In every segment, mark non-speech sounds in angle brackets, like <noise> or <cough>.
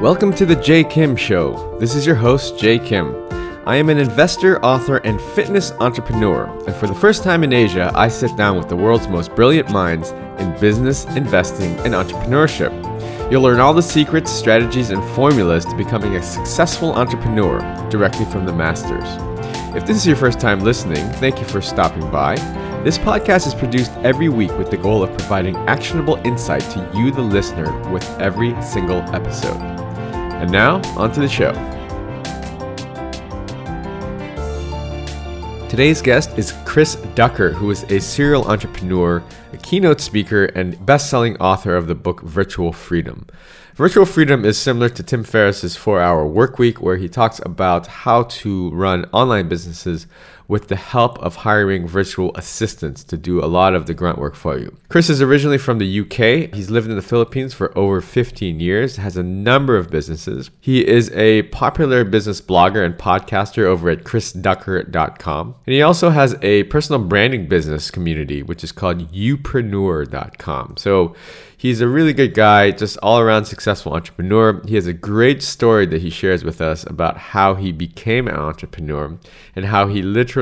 Welcome to the Jay Kim Show. This is your host, Jay Kim. I am an investor, author, and fitness entrepreneur, and for the first time in Asia, I sit down with the world's most brilliant minds in business, investing, and entrepreneurship. You'll learn all the secrets, strategies, and formulas to becoming a successful entrepreneur directly from the masters. If this is your first time listening, thank you for stopping by. This podcast is produced every week with the goal of providing actionable insight to you, the listener, with every single episode. And now, onto the show. Today's guest is Chris Ducker, who is a serial entrepreneur, a keynote speaker, and best selling author of the book Virtual Freedom. Virtual Freedom is similar to Tim Ferriss's 4 Hour Work Week, where he talks about how to run online businesses with the help of hiring virtual assistants to do a lot of the grunt work for you. Chris is originally from the UK. He's lived in the Philippines for over 15 years, has a number of businesses. He is a popular business blogger and podcaster over at chrisducker.com. And he also has a personal branding business community, which is called youpreneur.com. So He's a really good guy, just all around successful entrepreneur. He has a great story that he shares with us about how he became an entrepreneur and how he literally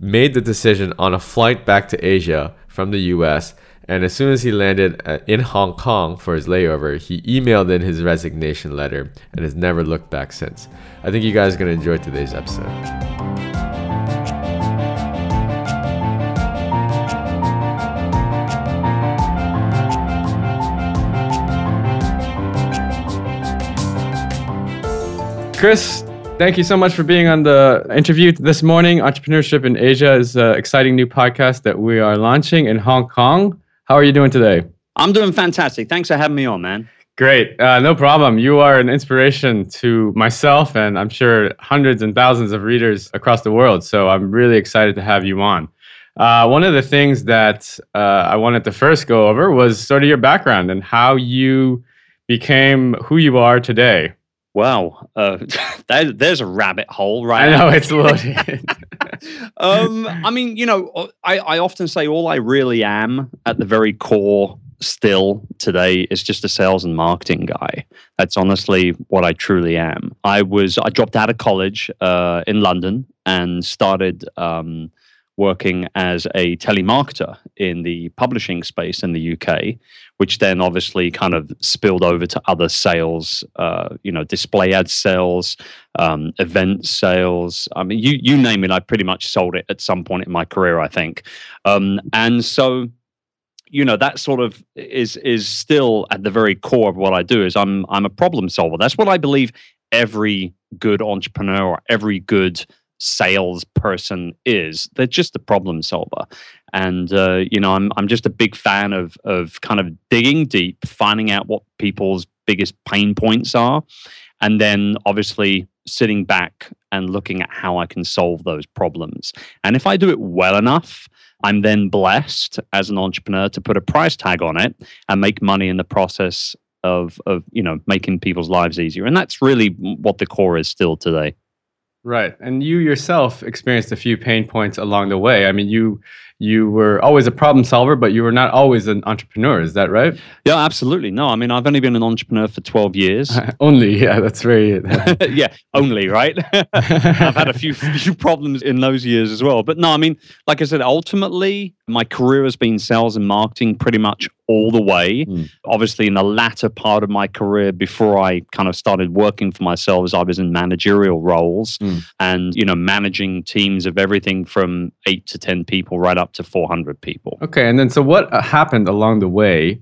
made the decision on a flight back to Asia from the US. And as soon as he landed uh, in Hong Kong for his layover, he emailed in his resignation letter and has never looked back since. I think you guys are going to enjoy today's episode. Chris, thank you so much for being on the interview this morning. Entrepreneurship in Asia is an exciting new podcast that we are launching in Hong Kong. How are you doing today? I'm doing fantastic. Thanks for having me on, man. Great. Uh, no problem. You are an inspiration to myself and I'm sure hundreds and thousands of readers across the world. So I'm really excited to have you on. Uh, one of the things that uh, I wanted to first go over was sort of your background and how you became who you are today. Wow, uh, <laughs> there, there's a rabbit hole, right? I know it's <laughs> loaded. um, I mean, you know, uh, I, I often say all I really am at the very core still today is just a sales and marketing guy. That's honestly what I truly am. I was I dropped out of college uh, in London and started um, working as a telemarketer in the publishing space in the UK, which then obviously kind of spilled over to other sales, uh, you know, display ad sales, um, event sales. I mean, you you name it, I pretty much sold it at some point in my career, I think. Um, and so, you know, that sort of is is still at the very core of what I do. Is I'm I'm a problem solver. That's what I believe every good entrepreneur, or every good salesperson is. They're just a problem solver. And uh, you know, I'm I'm just a big fan of of kind of digging deep, finding out what people's biggest pain points are, and then obviously sitting back and looking at how I can solve those problems. And if I do it well enough, I'm then blessed as an entrepreneur to put a price tag on it and make money in the process of of you know making people's lives easier. And that's really what the core is still today. Right. And you yourself experienced a few pain points along the way. I mean, you you were always a problem solver, but you were not always an entrepreneur. Is that right? Yeah, absolutely. No, I mean, I've only been an entrepreneur for 12 years. <laughs> only, yeah, that's very. <laughs> yeah, only, right? <laughs> I've had a few, few problems in those years as well. But no, I mean, like I said, ultimately, my career has been sales and marketing pretty much all the way. Mm. Obviously, in the latter part of my career, before I kind of started working for myself, I was in managerial roles mm. and, you know, managing teams of everything from eight to 10 people right up to 400 people. Okay. And then, so what uh, happened along the way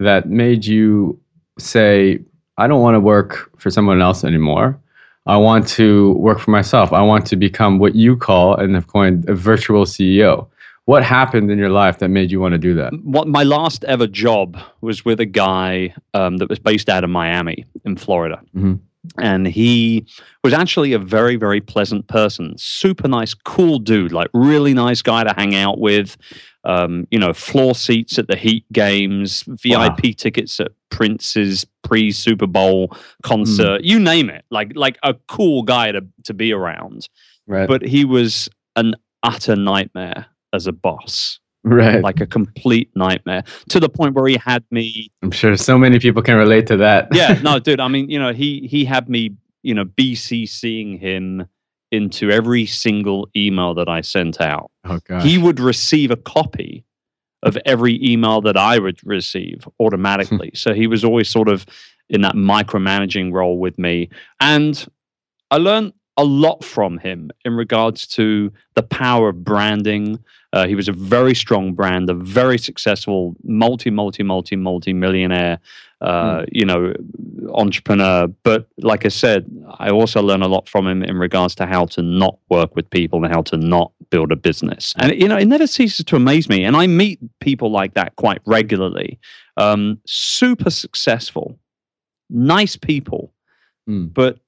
that made you say, I don't want to work for someone else anymore? I want to work for myself. I want to become what you call and have coined a virtual CEO. What happened in your life that made you want to do that? What my last ever job was with a guy um, that was based out of Miami in Florida. Mm-hmm. And he was actually a very, very pleasant person. Super nice, cool dude, like really nice guy to hang out with. Um, you know, floor seats at the Heat games, VIP wow. tickets at Prince's pre Super Bowl concert, mm. you name it. Like, like a cool guy to, to be around. Right. But he was an utter nightmare as a boss. Right. Like a complete nightmare to the point where he had me. I'm sure so many people can relate to that. yeah, <laughs> no, dude. I mean, you know, he he had me, you know, BCCing him into every single email that I sent out. Oh god. He would receive a copy of every email that I would receive automatically. <laughs> so he was always sort of in that micromanaging role with me. And I learned a lot from him in regards to the power of branding. Uh, he was a very strong brand, a very successful multi, multi, multi, multi millionaire, uh, mm. you know, entrepreneur. But like I said, I also learned a lot from him in regards to how to not work with people and how to not build a business. And you know, it never ceases to amaze me. And I meet people like that quite regularly. Um, super successful, nice people, mm. but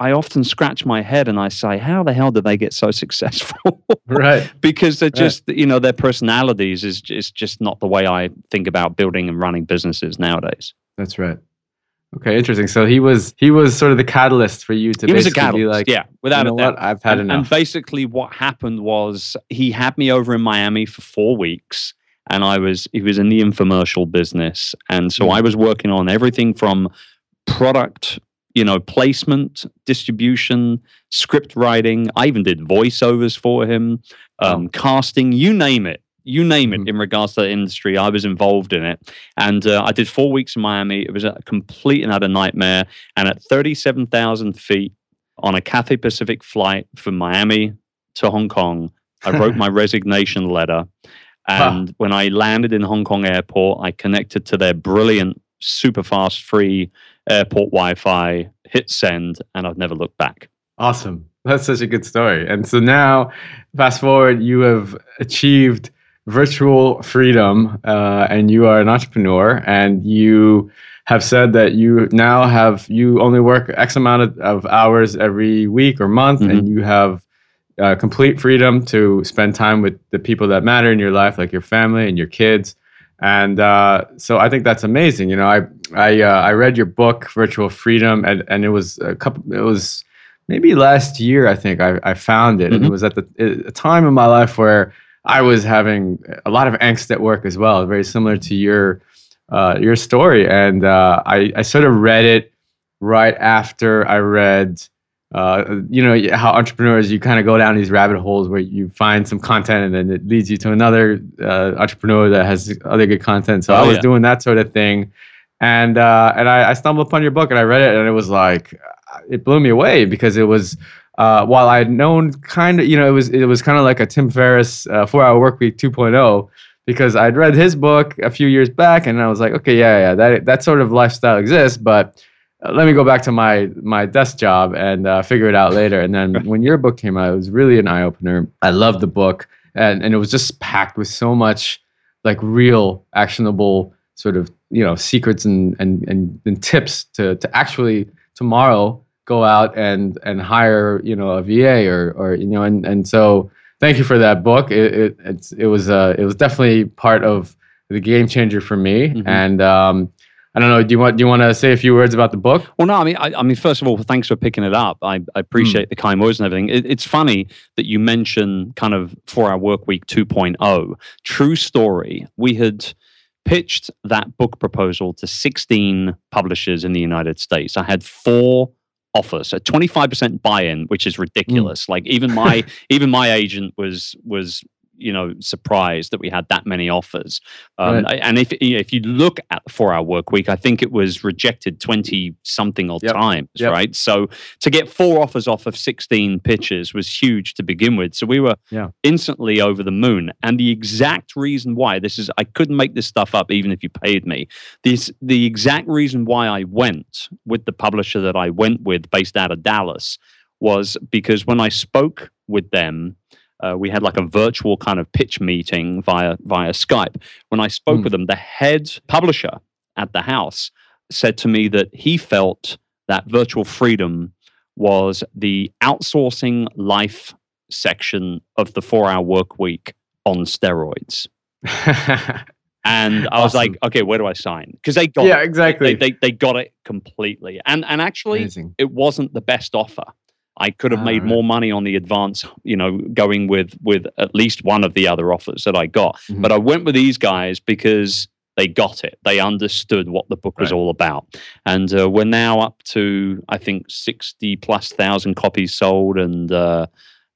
I often scratch my head and I say, how the hell did they get so <laughs> successful? right. because they're just, right. you know, their personalities is, is just not the way I think about building and running businesses nowadays. That's right. Okay, interesting. So he was he was sort of the catalyst for you to he basically was a catalyst, be like, yeah, without you know a doubt. What? I've had and, enough. And basically, what happened was he had me over in Miami for four weeks, and I was he was in the infomercial business, and so mm. I was working on everything from product you know, placement, distribution, script writing. I even did voiceovers for him, um, casting, you name it. You name it mm-hmm. in regards to the industry, I was involved in it. And uh, I did four weeks in Miami. It was a complete and utter nightmare. And at 37,000 feet on a Cathay Pacific flight from Miami to Hong Kong, I wrote my <laughs> resignation letter. And huh. when I landed in Hong Kong airport, I connected to their brilliant, super fast, free airport Wi-Fi, hit send, and I've never looked back. Awesome. That's such a good story. And so now, fast forward, you have achieved virtual freedom, uh, and you are an entrepreneur, and you have said that you now have you only work X amount of, of hours every week or month, mm-hmm. and you have uh, complete freedom to spend time with the people that matter in your life, like your family and your kids. And uh, so I think that's amazing. You know, I I uh, I read your book, Virtual Freedom, and and it was a couple. It was maybe last year. I think I, I found it, mm-hmm. and it mm-hmm. was at the a time in my life where I was having a lot of angst at work as well, very similar to your uh, your story. And uh, I I sort of read it right after I read uh, you know how entrepreneurs you kind of go down these rabbit holes where you find some content and then it leads you to another uh, entrepreneur that has other good content so oh, i was yeah. doing that sort of thing and uh, and I, I, stumbled upon your book and i read it and it was like it blew me away because it was uh, while i had known kind of you know it was it was kind of like a tim ferriss uh, four hour work week 2.0 because i'd read his book a few years back and i was like okay yeah yeah that that sort of lifestyle exists but uh, let me go back to my my desk job and uh, figure it out later. And then <laughs> when your book came out, it was really an eye opener. I loved the book, and and it was just packed with so much like real actionable sort of you know secrets and and and, and tips to to actually tomorrow go out and and hire you know a VA or or you know and and so thank you for that book. It it it was uh it was definitely part of the game changer for me mm-hmm. and um I don't know. Do you want do you want to say a few words about the book? Well, no. I mean, I, I mean, first of all, thanks for picking it up. I, I appreciate mm. the kind words and everything. It, it's funny that you mention kind of four hour work week 2.0. True story. We had pitched that book proposal to 16 publishers in the United States. I had four offers, a 25% buy-in, which is ridiculous. Mm. Like even my <laughs> even my agent was was you know surprised that we had that many offers. Um, right. And if if you look at the four hour work week, I think it was rejected twenty something odd yep. times, yep. right? So to get four offers off of sixteen pitches was huge to begin with. So we were yeah. instantly over the moon. And the exact reason why this is I couldn't make this stuff up even if you paid me. This the exact reason why I went with the publisher that I went with based out of Dallas was because when I spoke with them uh, we had like a virtual kind of pitch meeting via via Skype. When I spoke mm. with them, the head publisher at the house said to me that he felt that virtual freedom was the outsourcing life section of the four hour work week on steroids. <laughs> and I was like, okay, where do I sign? Because they got yeah, it. exactly. They, they, they got it completely. And and actually, Amazing. it wasn't the best offer. I could have made right. more money on the advance, you know, going with with at least one of the other offers that I got. Mhm. But I went with these guys because they got it. They understood what the book was Right. all about, and uh, we're now up to I think sixty plus thousand copies sold, and uh,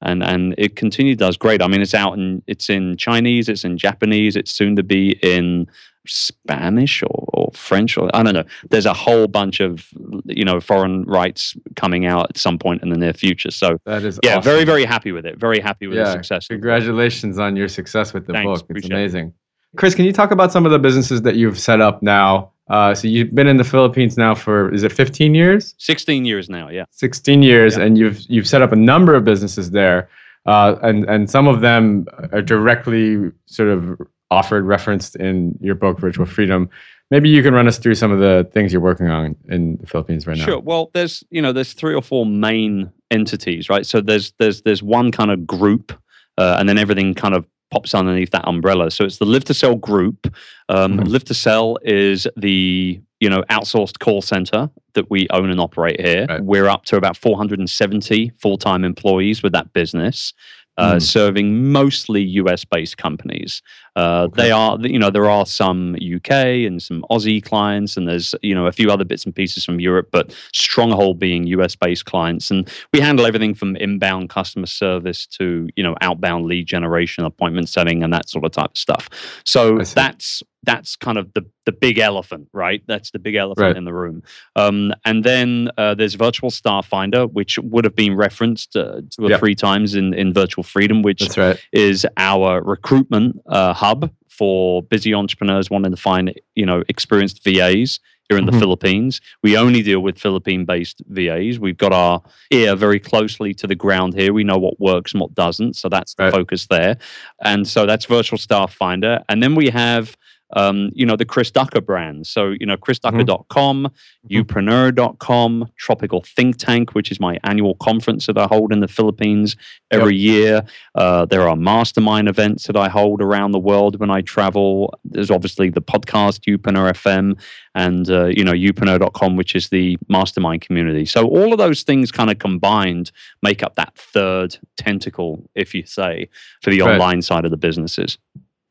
and and it continued does great. I mean, it's out and it's in Chinese, it's in Japanese, it's soon to be in Spanish or, or French or I don't know. There's a whole bunch of you know foreign rights coming out at some point in the near future. So That is yeah, awesome. very very happy with it. Very happy with the Yeah, success. the book. Congratulations on your success with the Thanks, book. It's amazing. it. Chris, can you talk about some of the businesses that you've set up now? Uh, so you've been in the Philippines now for is it 15 years? 16 years now. Yeah. 16 years, Yeah. and you've you've set up a number of businesses there, uh, and and some of them are directly sort of offered referenced in your book, Virtual Freedom. Maybe you can run us through some of the things you're working on in the Philippines right now. Sure. Well, there's you know there's three or four main entities, right? So there's there's there's one kind of group, uh, and then everything kind of pops underneath that umbrella. So it's the Live to Sell group. Um, Mhm. Live to Sell is the you know outsourced call center that we own and operate here. Right. We're up to about 470 full-time employees with that business. Uh, Mm. Serving mostly U.S.-based companies. Uh, Okay. They are, you know, there are some UK and some Aussie clients, and there's, you know, a few other bits and pieces from Europe, but stronghold being US-based clients. And we handle everything from inbound customer service to, you know, outbound lead generation, appointment setting, and that sort of type of stuff. So that's that's kind of the the big elephant, right? That's the big elephant Right. in the room. Um, and then uh, there's Virtual Staff Finder, which would have been referenced uh, two or Yep. three times in in Virtual Freedom, which right. is our recruitment uh, hub for busy entrepreneurs wanting to find you know experienced VAs here in the Mhm. Philippines. We only deal with Philippine-based VAs. We've got our ear very closely to the ground here. We know what works and what doesn't, so that's the Right. focus there. And so that's Virtual Staff Finder, and then we have. Um, you know the Chris Ducker brand. So you know chrisducker.com, youpreneur.com, Tropical Think Tank, which is my annual conference that I hold in the Philippines every year. Uh, there are mastermind events that I hold around the world when I travel. There's obviously the podcast Youpreneur FM and uh, you know youpreneur.com, which is the mastermind community. So all of those things kind of combined make up that third tentacle, if you say, for the Right. online side of the businesses.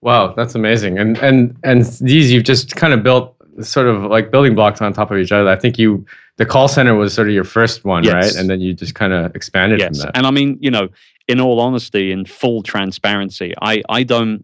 Wow, that's amazing. And and and these you've just kind of built sort of like building blocks on top of each other. I think you the call center was sort of your first one, Yes. right? And then you just kind of expanded from yes that. and i mean you know in all honesty in full transparency i i don't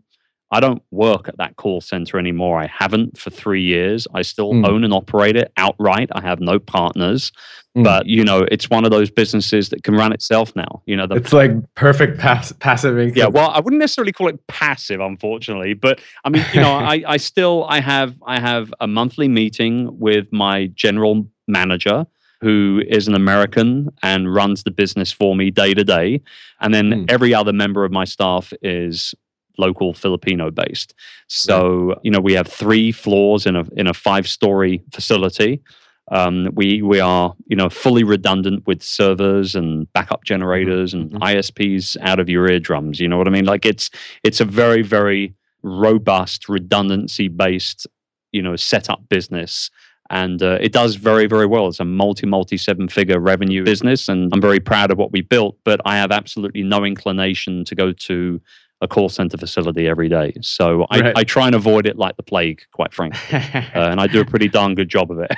i don't work at that call center anymore i haven't for three years i still Mm. own and operate it outright i have no partners Mm. but you know it's one of those businesses that can run itself now you know the It's like perfect pass, passive income. yeah well i wouldn't necessarily call it passive unfortunately but i mean you know <laughs> i i still i have i have a monthly meeting with my general manager who is an american and runs the business for me day to day and then Hmm. every other member of my staff is local filipino based so you know we have three floors in a in a five story facility um, we we are you know fully redundant with servers and backup generators and mhm. ISPs out of your eardrums. You know what I mean? Like it's it's a very very robust redundancy based you know setup business. And uh, it does very, very well. It's a multi, multi seven figure revenue business. And I'm very proud of what we built, but I have absolutely no inclination to go to a call center facility every day. So I, Right. I try and avoid it like the plague, quite frankly. <laughs> Uh, and I do a pretty darn good job of it.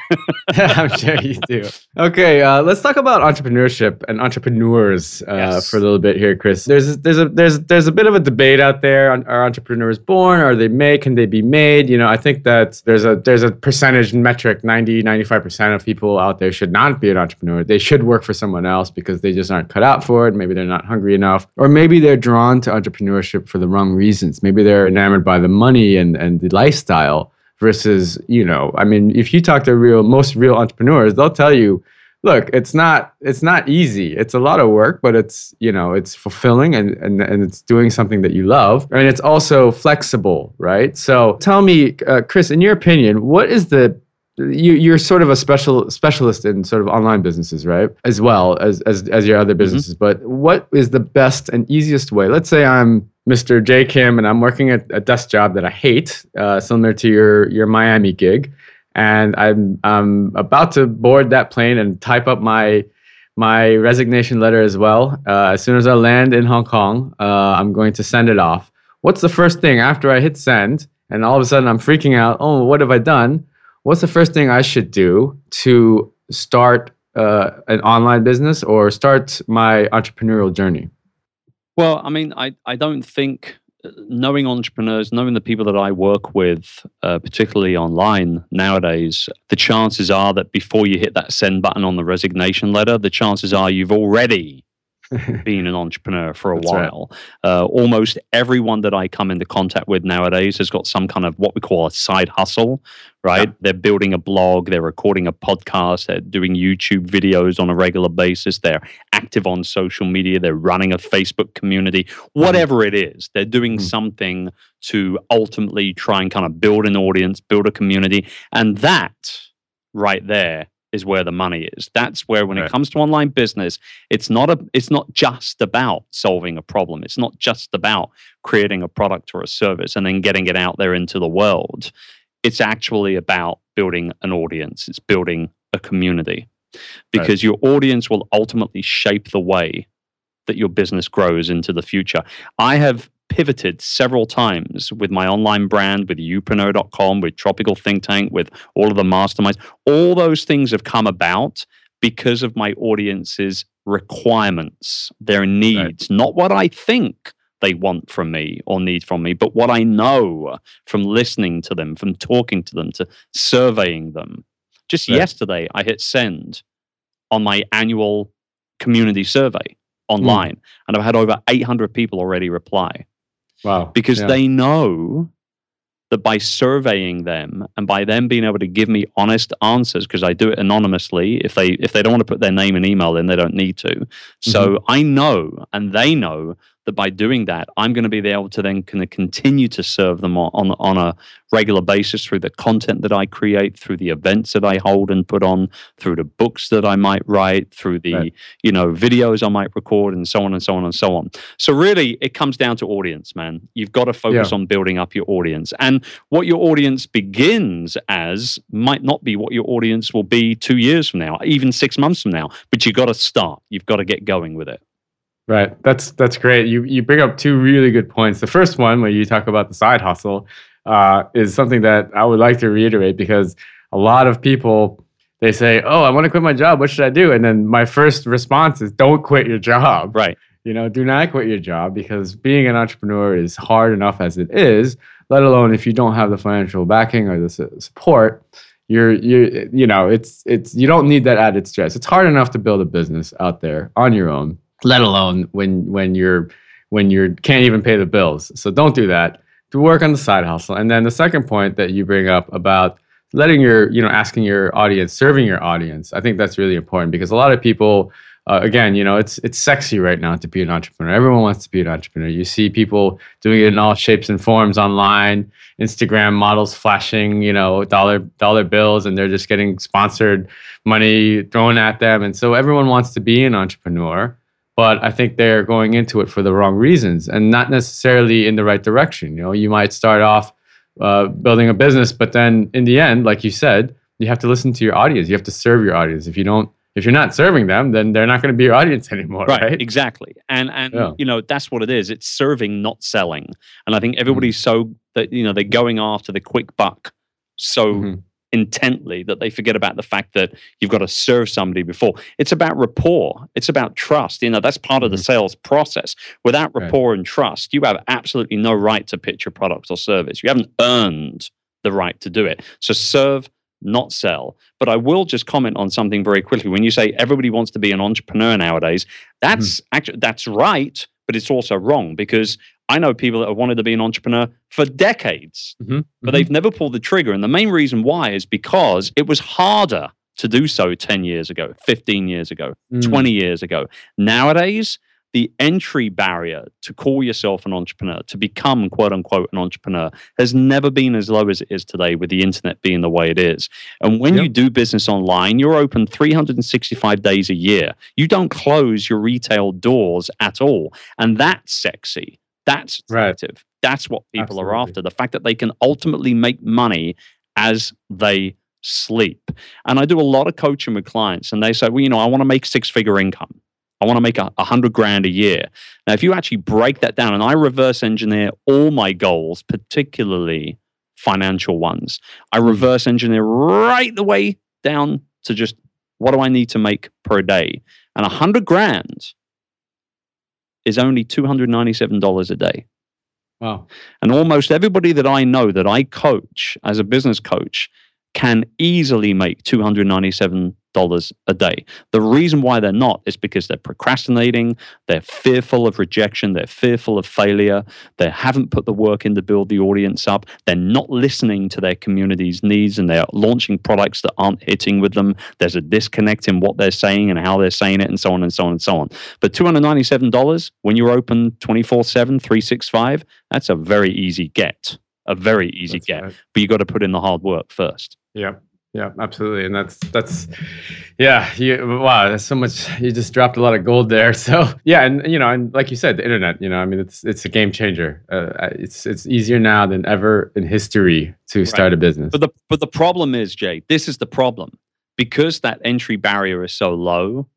<laughs> I'm sure you do. Okay, uh, let's talk about entrepreneurship and entrepreneurs uh, Yes. for a little bit here, Chris. There's there's a there's there's a bit of a debate out there. on- Are entrepreneurs born? Are they made? Can they be made? You know, I think that there's a there's a percentage metric 90 95 percent of people out there should not be an entrepreneur. They should work for someone else because they just aren't cut out for it. Maybe they're not hungry enough, or maybe they're drawn to entrepreneurship for the wrong reasons. Maybe they're enamored by the money and and the lifestyle versus you know i mean if you talk to real most real entrepreneurs they'll tell you look it's not it's not easy it's a lot of work but it's you know it's fulfilling and and, and it's doing something that you love and it's also flexible right so tell me uh, chris in your opinion what is the you, you're sort of a special specialist in sort of online businesses, right? As well as as, as your other businesses. But what is the best and easiest way? Let's say I'm Mr. Jay Kim and I'm working at a desk job that I hate, uh, similar to your your Miami gig, and I'm I'm about to board that plane and type up my my resignation letter as well. Uh, as soon as I land in Hong Kong, uh, I'm going to send it off. What's the first thing after I hit send and all of a sudden I'm freaking out? Oh, what have I done? What's the first thing I should do to start uh, an online business or start my entrepreneurial journey? Well, I mean, I, I don't think knowing entrepreneurs, knowing the people that I work with, uh, particularly online nowadays, the chances are that before you hit that send button on the resignation letter, the chances are you've already <laughs> being an entrepreneur for a That's while. Right. Uh, almost everyone that I come into contact with nowadays has got some kind of what we call a side hustle, right? Yeah. They're building a blog, they're recording a podcast, they're doing YouTube videos on a regular basis, they're active on social media, they're running a Facebook community, mm-hmm. whatever it is, they're doing mm. something to ultimately try and kind of build an audience, build a community. And that right there is where the money is. That's where when right. it comes to online business, it's not a it's not just about solving a problem. It's not just about creating a product or a service and then getting it out there into the world. It's actually about building an audience. It's building a community. Because right. your audience will ultimately shape the way that your business grows into the future. I have pivoted several times with my online brand, with youpreneur.com, with Tropical Think Tank, with all of the masterminds. All those things have come about because of my audience's requirements, their needs, right. not what I think they want from me or need from me, but what I know from listening to them, from talking to them, to surveying them. Just right. yesterday, I hit send on my annual community survey online, mm. and I've had over 800 people already reply. Wow. Because yeah. they know that by surveying them and by them being able to give me honest answers because I do it anonymously if they if they don't want to put their name and email in they don't need to so mm-hmm. I know and they know that by doing that, I'm going to be able to then kind of continue to serve them on, on, on a regular basis through the content that I create, through the events that I hold and put on, through the books that I might write, through the right. you know videos I might record, and so on and so on and so on. So really, it comes down to audience, man. You've got to focus yeah. on building up your audience, and what your audience begins as might not be what your audience will be two years from now, even six months from now. But you've got to start. You've got to get going with it. Right. That's that's great. You you bring up two really good points. The first one, where you talk about the side hustle, uh, is something that I would like to reiterate because a lot of people they say, "Oh, I want to quit my job. What should I do?" And then my first response is, "Don't quit your job." <laughs> Right. You know, do not quit your job because being an entrepreneur is hard enough as it is. Let alone if you don't have the financial backing or the support, you're you you know it's it's you don't need that added stress. It's hard enough to build a business out there on your own let alone when when you're when you can't even pay the bills. So don't do that. Do work on the side hustle. And then the second point that you bring up about letting your you know asking your audience, serving your audience, I think that's really important because a lot of people. Uh, again, you know, it's it's sexy right now to be an entrepreneur. Everyone wants to be an entrepreneur. You see people doing it in all shapes and forms online. Instagram models flashing, you know, dollar dollar bills, and they're just getting sponsored money thrown at them. And so everyone wants to be an entrepreneur but I think they're going into it for the wrong reasons and not necessarily in the right direction. You know, you might start off uh, building a business, but then in the end, like you said, you have to listen to your audience. You have to serve your audience. If you don't, if you're not serving them, then they're not going to be your audience <laughs> anymore, right? right? Exactly, and and yeah. you know that's what it is. It's serving, not selling. And I think everybody's mm-hmm. so that you know they're going after the quick buck so mm-hmm intently that they forget about the fact that you've got to serve somebody before. It's about rapport. It's about trust. You know, that's part of the mm-hmm. sales process. Without rapport right. and trust, you have absolutely no right to pitch your product or service. You haven't earned the right to do it. So serve, not sell. But I will just comment on something very quickly. When you say everybody wants to be an entrepreneur nowadays, that's mm-hmm. actually that's right, but it's also wrong because I know people that have wanted to be an entrepreneur for decades, mm-hmm. but mm-hmm. they've never pulled the trigger. And the main reason why is because it was harder to do so 10 years ago, 15 years ago, mm. 20 years ago. Nowadays, the entry barrier to call yourself an entrepreneur, to become quote unquote an entrepreneur, has never been as low as it is today with the internet being the way it is. And when yep. you do business online, you're open 365 days a year. You don't close your retail doors at all. And that's sexy. That's attractive. Right. That's what people Absolutely. are after. The fact that they can ultimately make money as they sleep. And I do a lot of coaching with clients, and they say, well, you know, I want to make six figure income. I want to make a, a hundred grand a year. Now, if you actually break that down, and I reverse engineer all my goals, particularly financial ones, I mm-hmm. reverse engineer right the way down to just what do I need to make per day? And a hundred grand is only $297 a day. Wow. And almost everybody that I know that I coach as a business coach can easily make 297 dollars a day. The reason why they're not is because they're procrastinating, they're fearful of rejection, they're fearful of failure, they haven't put the work in to build the audience up, they're not listening to their community's needs and they're launching products that aren't hitting with them. There's a disconnect in what they're saying and how they're saying it and so on and so on and so on. But $297 when you're open 24/7 365, that's a very easy get. A very easy that's get. Right. But you got to put in the hard work first. Yeah. Yeah, absolutely, and that's that's yeah. You, wow, that's so much. You just dropped a lot of gold there. <laughs> So yeah, and you know, and like you said, the internet. You know, I mean, it's it's a game changer. Uh, it's it's easier now than ever in history to start right. a business. But the but the problem is, Jay, this is the problem because that entry barrier is so low.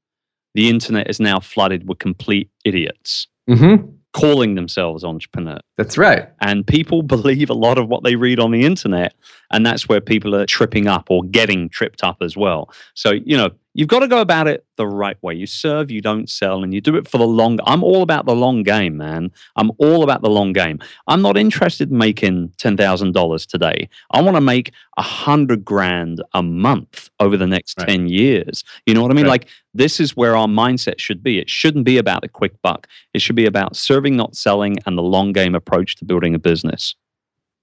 The internet is now flooded with complete idiots. Mm-hmm calling themselves entrepreneur. That's right. And people <laughs> believe a lot of what they read on the internet. And that's where people are tripping up or getting tripped up as well. So, you know, you've got to go about it the right way. You serve, you don't sell, and you do it for the long. I'm all about the long game, man. I'm all about the long game. I'm not interested in making ten thousand dollars today. I want to make a hundred grand a month over the next right. ten years. You know what I mean? Right. Like this is where our mindset should be. It shouldn't be about a quick buck. It should be about serving, not selling, and the long game approach to building a business.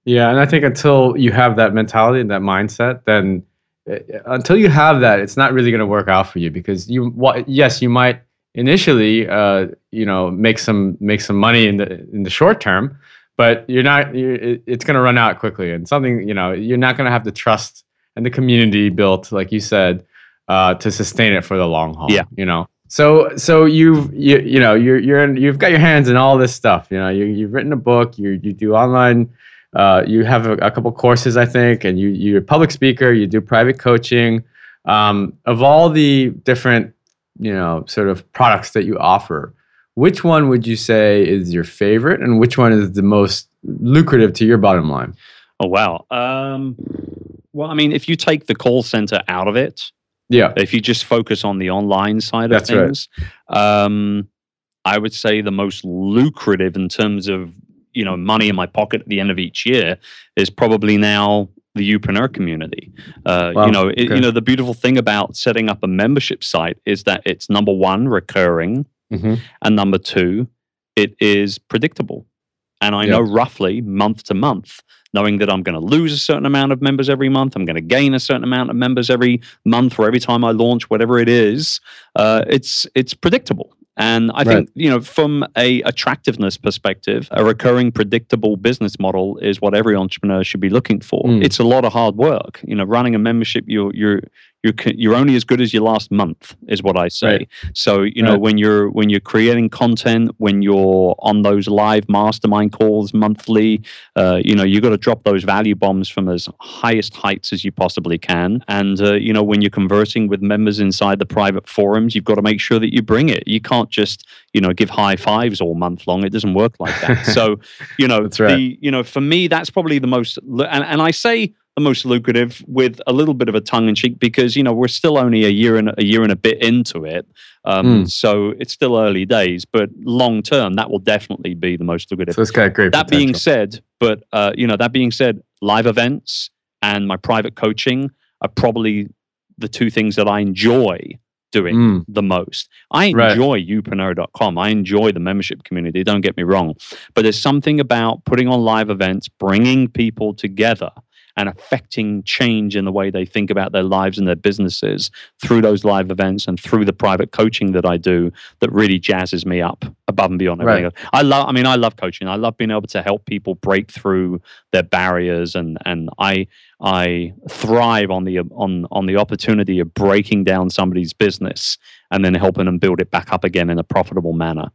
Yeah, and I think until you have that mentality and that mindset, then until you have that, it's not really going to work out for you because you, what, yes, you might initially, uh, you know, make some make some money in the in the short term, but you're not. You're, it's going to run out quickly, and something you know, you're not going to have the trust and the community built, like you said, uh, to sustain it for the long haul. Yeah, you know. So so you've you you know you're you're in, you've got your hands in all this stuff. You know, you you've written a book. You you do online uh, you have a, a, couple courses, I think, and you you're a public speaker. You do private coaching. Um, of all the different, you know, sort of products that you offer, which one would you say is your favorite, and which one is the most lucrative to your bottom line? Oh wow. Um, well, I mean, if you take the call center out of it, yeah. If you just focus on the online side of That's things, right. um, I would say the most lucrative in terms of you know money in my pocket at the end of each year is probably now the Youpreneur community. Uh, wow. You know, it, you know the beautiful thing about setting up a membership site is that it's number one recurring, mm-hmm. and number two, it is predictable. And I know roughly month to month, knowing that I'm going to lose a certain amount of members every month, I'm going to gain a certain amount of members every month or every time I launch, whatever it is. Uh, it's it's predictable. And I right. think, you know, from a attractiveness perspective, a recurring predictable business model is what every entrepreneur should be looking for. Mm. It's a lot of hard work. You know, running a membership, you're you're you're you're only as good as your last month is what I say. Right. So you know right. when you're when you're creating content, when you're on those live mastermind calls monthly, uh, you know you've got to drop those value bombs from as highest heights as you possibly can. And uh, you know when you're conversing with members inside the private forums, you've got to make sure that you bring it. You can't just you know give high fives all month long. It doesn't work like that. <laughs> so you know right. the you know for me that's probably the most and, and I say the most lucrative with a little bit of a tongue in cheek because you know we're still only a year and a year and a bit into it um, mm. so it's still early days but long term that will definitely be the most lucrative so it's got great that potential. being said but uh, you know that being said live events and my private coaching are probably the two things that i enjoy doing mm. the most. I enjoy right. youpreneur.com. I enjoy the membership community, don't get me wrong. But there's something about putting on live events, bringing people together and affecting change in the way they think about their lives and their businesses through those live events and through the private coaching that I do that really jazzes me up above and beyond everything. Right. I love I mean I love coaching. I love being able to help people break through their barriers and and I I thrive on the on on the opportunity of breaking down somebody's business and then helping them build it back up again in a profitable manner.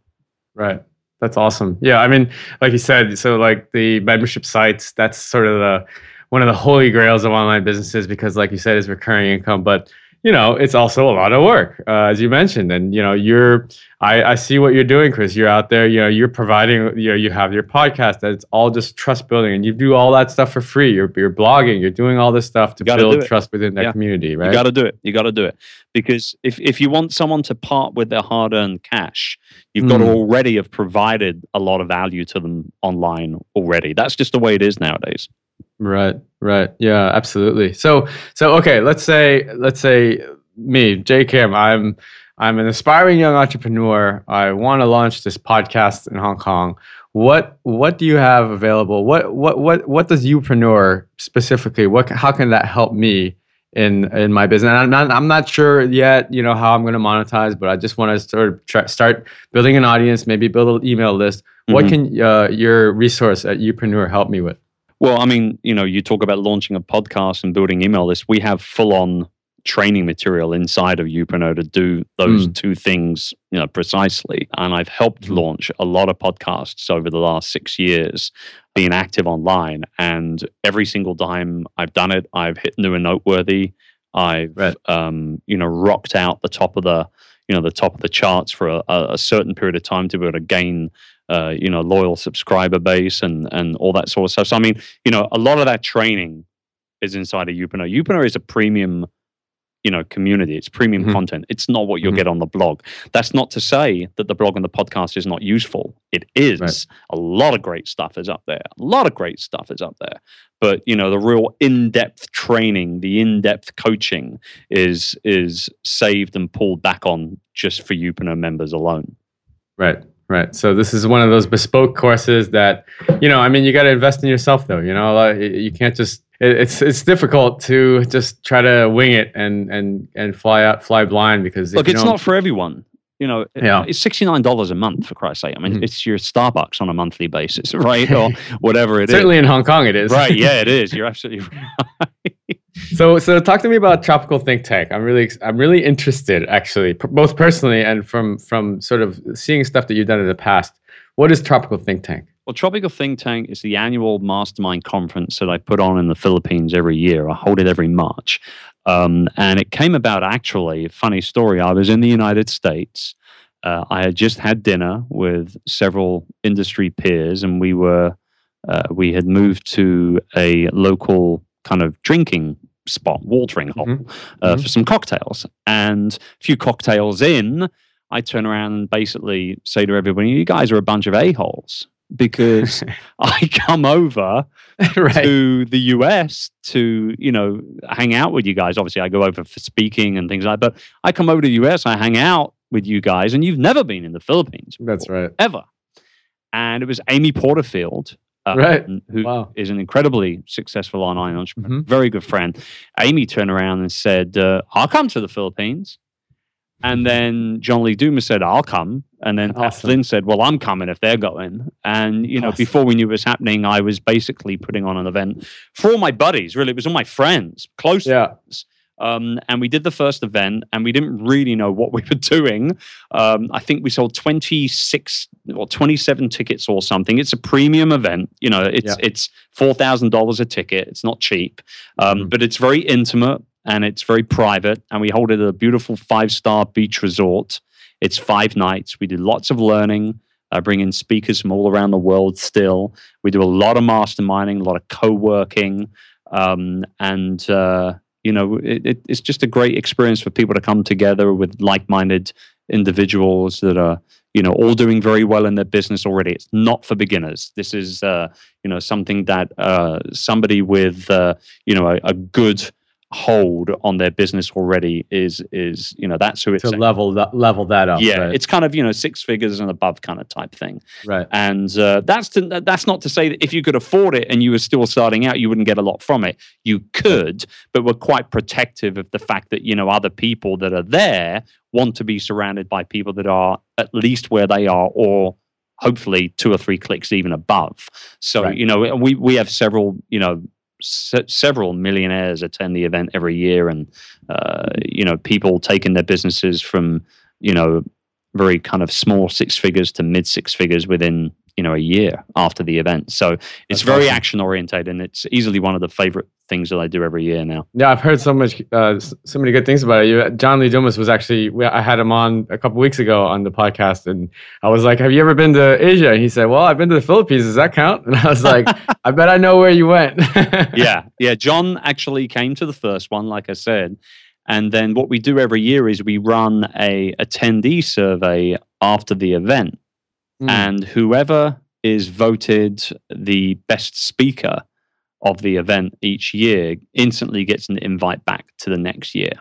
Right. That's awesome. Yeah, I mean, like you said, so like the membership sites, that's sort of the one of the holy grails of online businesses because, like you said, is recurring income. But you know, it's also a lot of work, uh, as you mentioned. And you know, you're I, I see what you're doing, Chris. You're out there, you know, you're providing, you know, you have your podcast That it's all just trust building, and you do all that stuff for free. You're you're blogging, you're doing all this stuff to build trust within that yeah. community, right? You got to do it. You got to do it because if if you want someone to part with their hard-earned cash, you've mm. got to hmm. already have provided a lot of value to them online already. That's just the way it is nowadays. Right, right. Yeah, absolutely. So, so okay, let's say, let's say me, Jay Kim, I'm, I'm an aspiring young entrepreneur. I want to launch this podcast in Hong Kong. What, what do you have available? What, what, what, what does Youpreneur specifically? What, how can that help me in, in my business? And I'm not, I'm not sure yet, you know, how I'm going to monetize, but I just want to sort of try, start building an audience, maybe build an email list. Mm-hmm. What can uh, your resource at Youpreneur help me with? Well, I mean, you know, you talk about launching a podcast and building email lists. We have full on training material inside of Youpreneur to do those mm. two things, you know, precisely. And I've helped mm. launch a lot of podcasts over the last six years, being active online. And every single time I've done it, I've hit new and noteworthy. I've, right. um, you know, rocked out the top of the, you know, the top of the charts for a, a certain period of time to be able to gain uh, you know, loyal subscriber base and and all that sort of stuff. So I mean, you know, a lot of that training is inside of Youpreneur. Youpreneur is a premium, you know, community. It's premium mm-hmm. content. It's not what you'll mm-hmm. get on the blog. That's not to say that the blog and the podcast is not useful. It is. Right. A lot of great stuff is up there. A lot of great stuff is up there. But you know, the real in-depth training, the in-depth coaching is is saved and pulled back on just for Youpreneur members alone. Right. Right. So this is one of those bespoke courses that, you know, I mean, you got to invest in yourself though. You know, you can't just. It's it's difficult to just try to wing it and and and fly out fly blind because look, it's not for everyone. You know, yeah. it's sixty nine dollars a month for Christ's sake. I mean, mm-hmm. it's your Starbucks on a monthly basis, <laughs> right, or <laughs> whatever it Certainly is. in Hong Kong, it is. Right? Yeah, it <laughs> is. You're absolutely right. So so talk to me about tropical think tank. I'm really i'm really interested actually both personally and from from sort of seeing stuff that you've done in the past. What is tropical think tank? Well tropical think tank is the annual mastermind conference that i put on in the philippines every year. I hold it every march. Um, and it came about actually funny story. I was in the united states. Uh, i had just had dinner with several industry peers and we were uh, we had moved to a local kind of drinking spot, watering hole, mm-hmm. Uh, mm-hmm. for some cocktails. And a few cocktails in, I turn around and basically say to everybody, "You guys are a bunch of a holes." Because <laughs> I come over <laughs> right. to the US to, you know, hang out with you guys. Obviously, I go over for speaking and things like that. But I come over to the US, I hang out with you guys, and you've never been in the Philippines. Before, That's right. Ever. And it was Amy Porterfield, uh, right. who wow. is an incredibly successful online entrepreneur, mm-hmm. very good friend. Amy turned around and said, uh, I'll come to the Philippines. And then John Lee Dumas said, I'll come. And then awesome. Flynn said, Well, I'm coming if they're going. And, you know, awesome. before we knew it was happening, I was basically putting on an event for all my buddies, really. It was all my friends, close yeah. friends. Um, and we did the first event, and we didn't really know what we <laughs> were doing. Um, I think we sold 26 or 27 tickets or something. It's a premium event. You know, it's yeah. it's four thousand dollars a ticket. It's not cheap, um, mm-hmm. but it's very intimate and it's very private. And we hold it at a beautiful five star beach resort. It's five nights. We do lots of learning. I bring in speakers from all around the world. Still, we do a lot of masterminding, a lot of co-working, um, and uh, you know, it, it, it's just a great experience for people to come together with like-minded individuals that are, you know, all doing very well in their business already. It's not for beginners. This is, uh, you know, something that uh, somebody with, uh, you know, a, a good hold on their business already is is you know that's who it's to level that level that up yeah right. it's kind of you know six figures and above kind of type thing right and uh, that's to, that's not to say that if you could afford it and you were still starting out you wouldn't get a lot from it you could but we're quite protective of the fact that you know other people that are there want to be surrounded by people that are at least where they are or hopefully two or three clicks even above so right. you know we we have several you know se- several millionaires attend the event every year, and uh, you know people taking their businesses from you know very kind of small six figures to mid six figures within you know a year after the event. So it's That's very awesome. action oriented, and it's easily one of the favorite things that I do every year now. Yeah, I've heard so much, uh, so many good things about it. You, John Lee Dumas was actually I had him on a couple weeks ago on the podcast, and I was like, "Have you ever been to Asia?" And he said, "Well, I've been to the Philippines. Does that count?" <laughs> And I was like, <laughs> "I bet I know where you went." <laughs> yeah, yeah. John actually came to the first one, like I said. And then what we do every year is we run a attendee survey after the event. Mm. And whoever is voted the best speaker of the event each year instantly gets an invite back to the next year.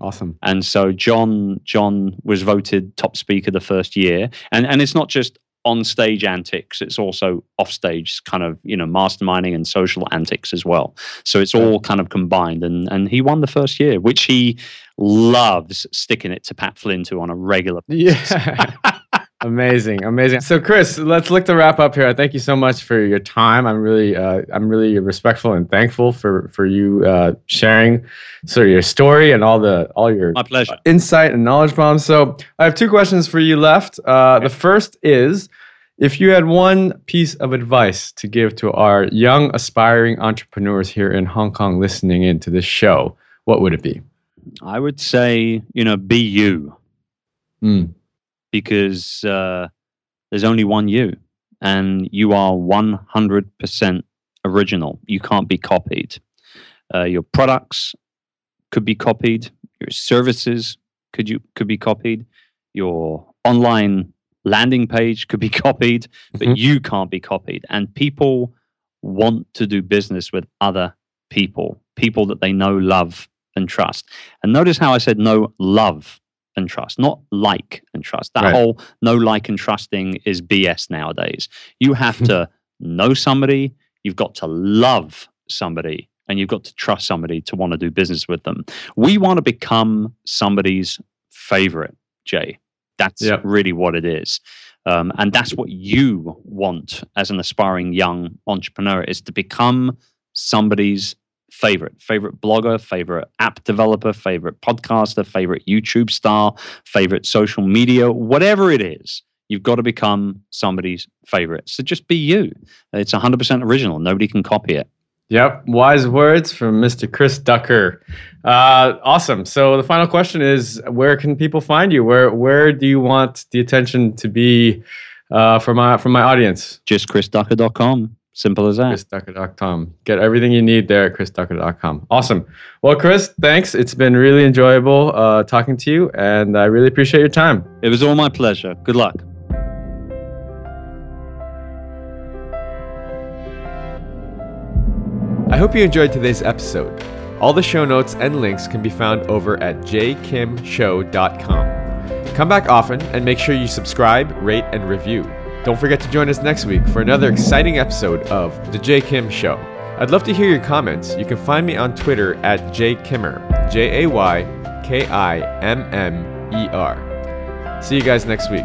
awesome. And so John John was voted top speaker the first year. And and it's not just on stage antics, it's also off stage kind of, you know, masterminding and social antics as well. So it's all kind of combined and and he won the first year, which he loves sticking it to Pat Flynn to on a regular Yeah. <laughs> amazing, amazing. So, Chris, let's look to wrap up here. Thank you so much for your time. I'm really, uh, I'm really respectful and thankful for for you uh, sharing sort of your story and all the all your My pleasure. insight and knowledge bombs. So, I have two questions for you left. Uh, the first is. If you had one piece of advice to give to our young aspiring entrepreneurs here in Hong Kong listening in to this show, what would it be? I would say, you know, be you. Mm. Because uh, there's only one you, and you are 100% original. You can't be copied. Uh, your products could be copied. Your services could you could be copied. Your online landing page could be <laughs> copied, but Mhm. you can't be copied. And people want to do business with other people, people that they know, love, and trust. And notice how I said know, love, and trust, not like and trust. That Right. whole no like and trusting is BS nowadays. You have <laughs> to know somebody, you've got to love somebody, and you've got to trust somebody to want to do business with them. We want to become somebody's favorite, Jay. That's Yep. really what it is. Um, and that's what you want as an aspiring young entrepreneur is to become somebody's favorite favorite blogger favorite app developer favorite podcaster favorite youtube star favorite social media whatever it is you've got to become somebody's favorite so just be you it's 100% original nobody can copy it Yep, wise words from Mr. Chris Ducker. Uh, awesome. So the final question is, where can people find you? Where where do you want the attention to be uh, from my from my audience? just chrisducker.com simple as that ChrisDucker.com. Get everything you need there at ChrisDucker.com. Awesome. Well, Chris, thanks. It's been really enjoyable uh, talking to you, and I really appreciate your time. it was all my pleasure good luck I hope you enjoyed today's episode. All the show notes and links can be found over at jaykimshow.com. Come back often and make sure you subscribe, rate, and review. Don't forget to join us next week for another exciting episode of The Jay Kim Show. I'd love to hear your comments. You can find me on Twitter at jaykimmer, J A Y K I M M E R. See you guys next week.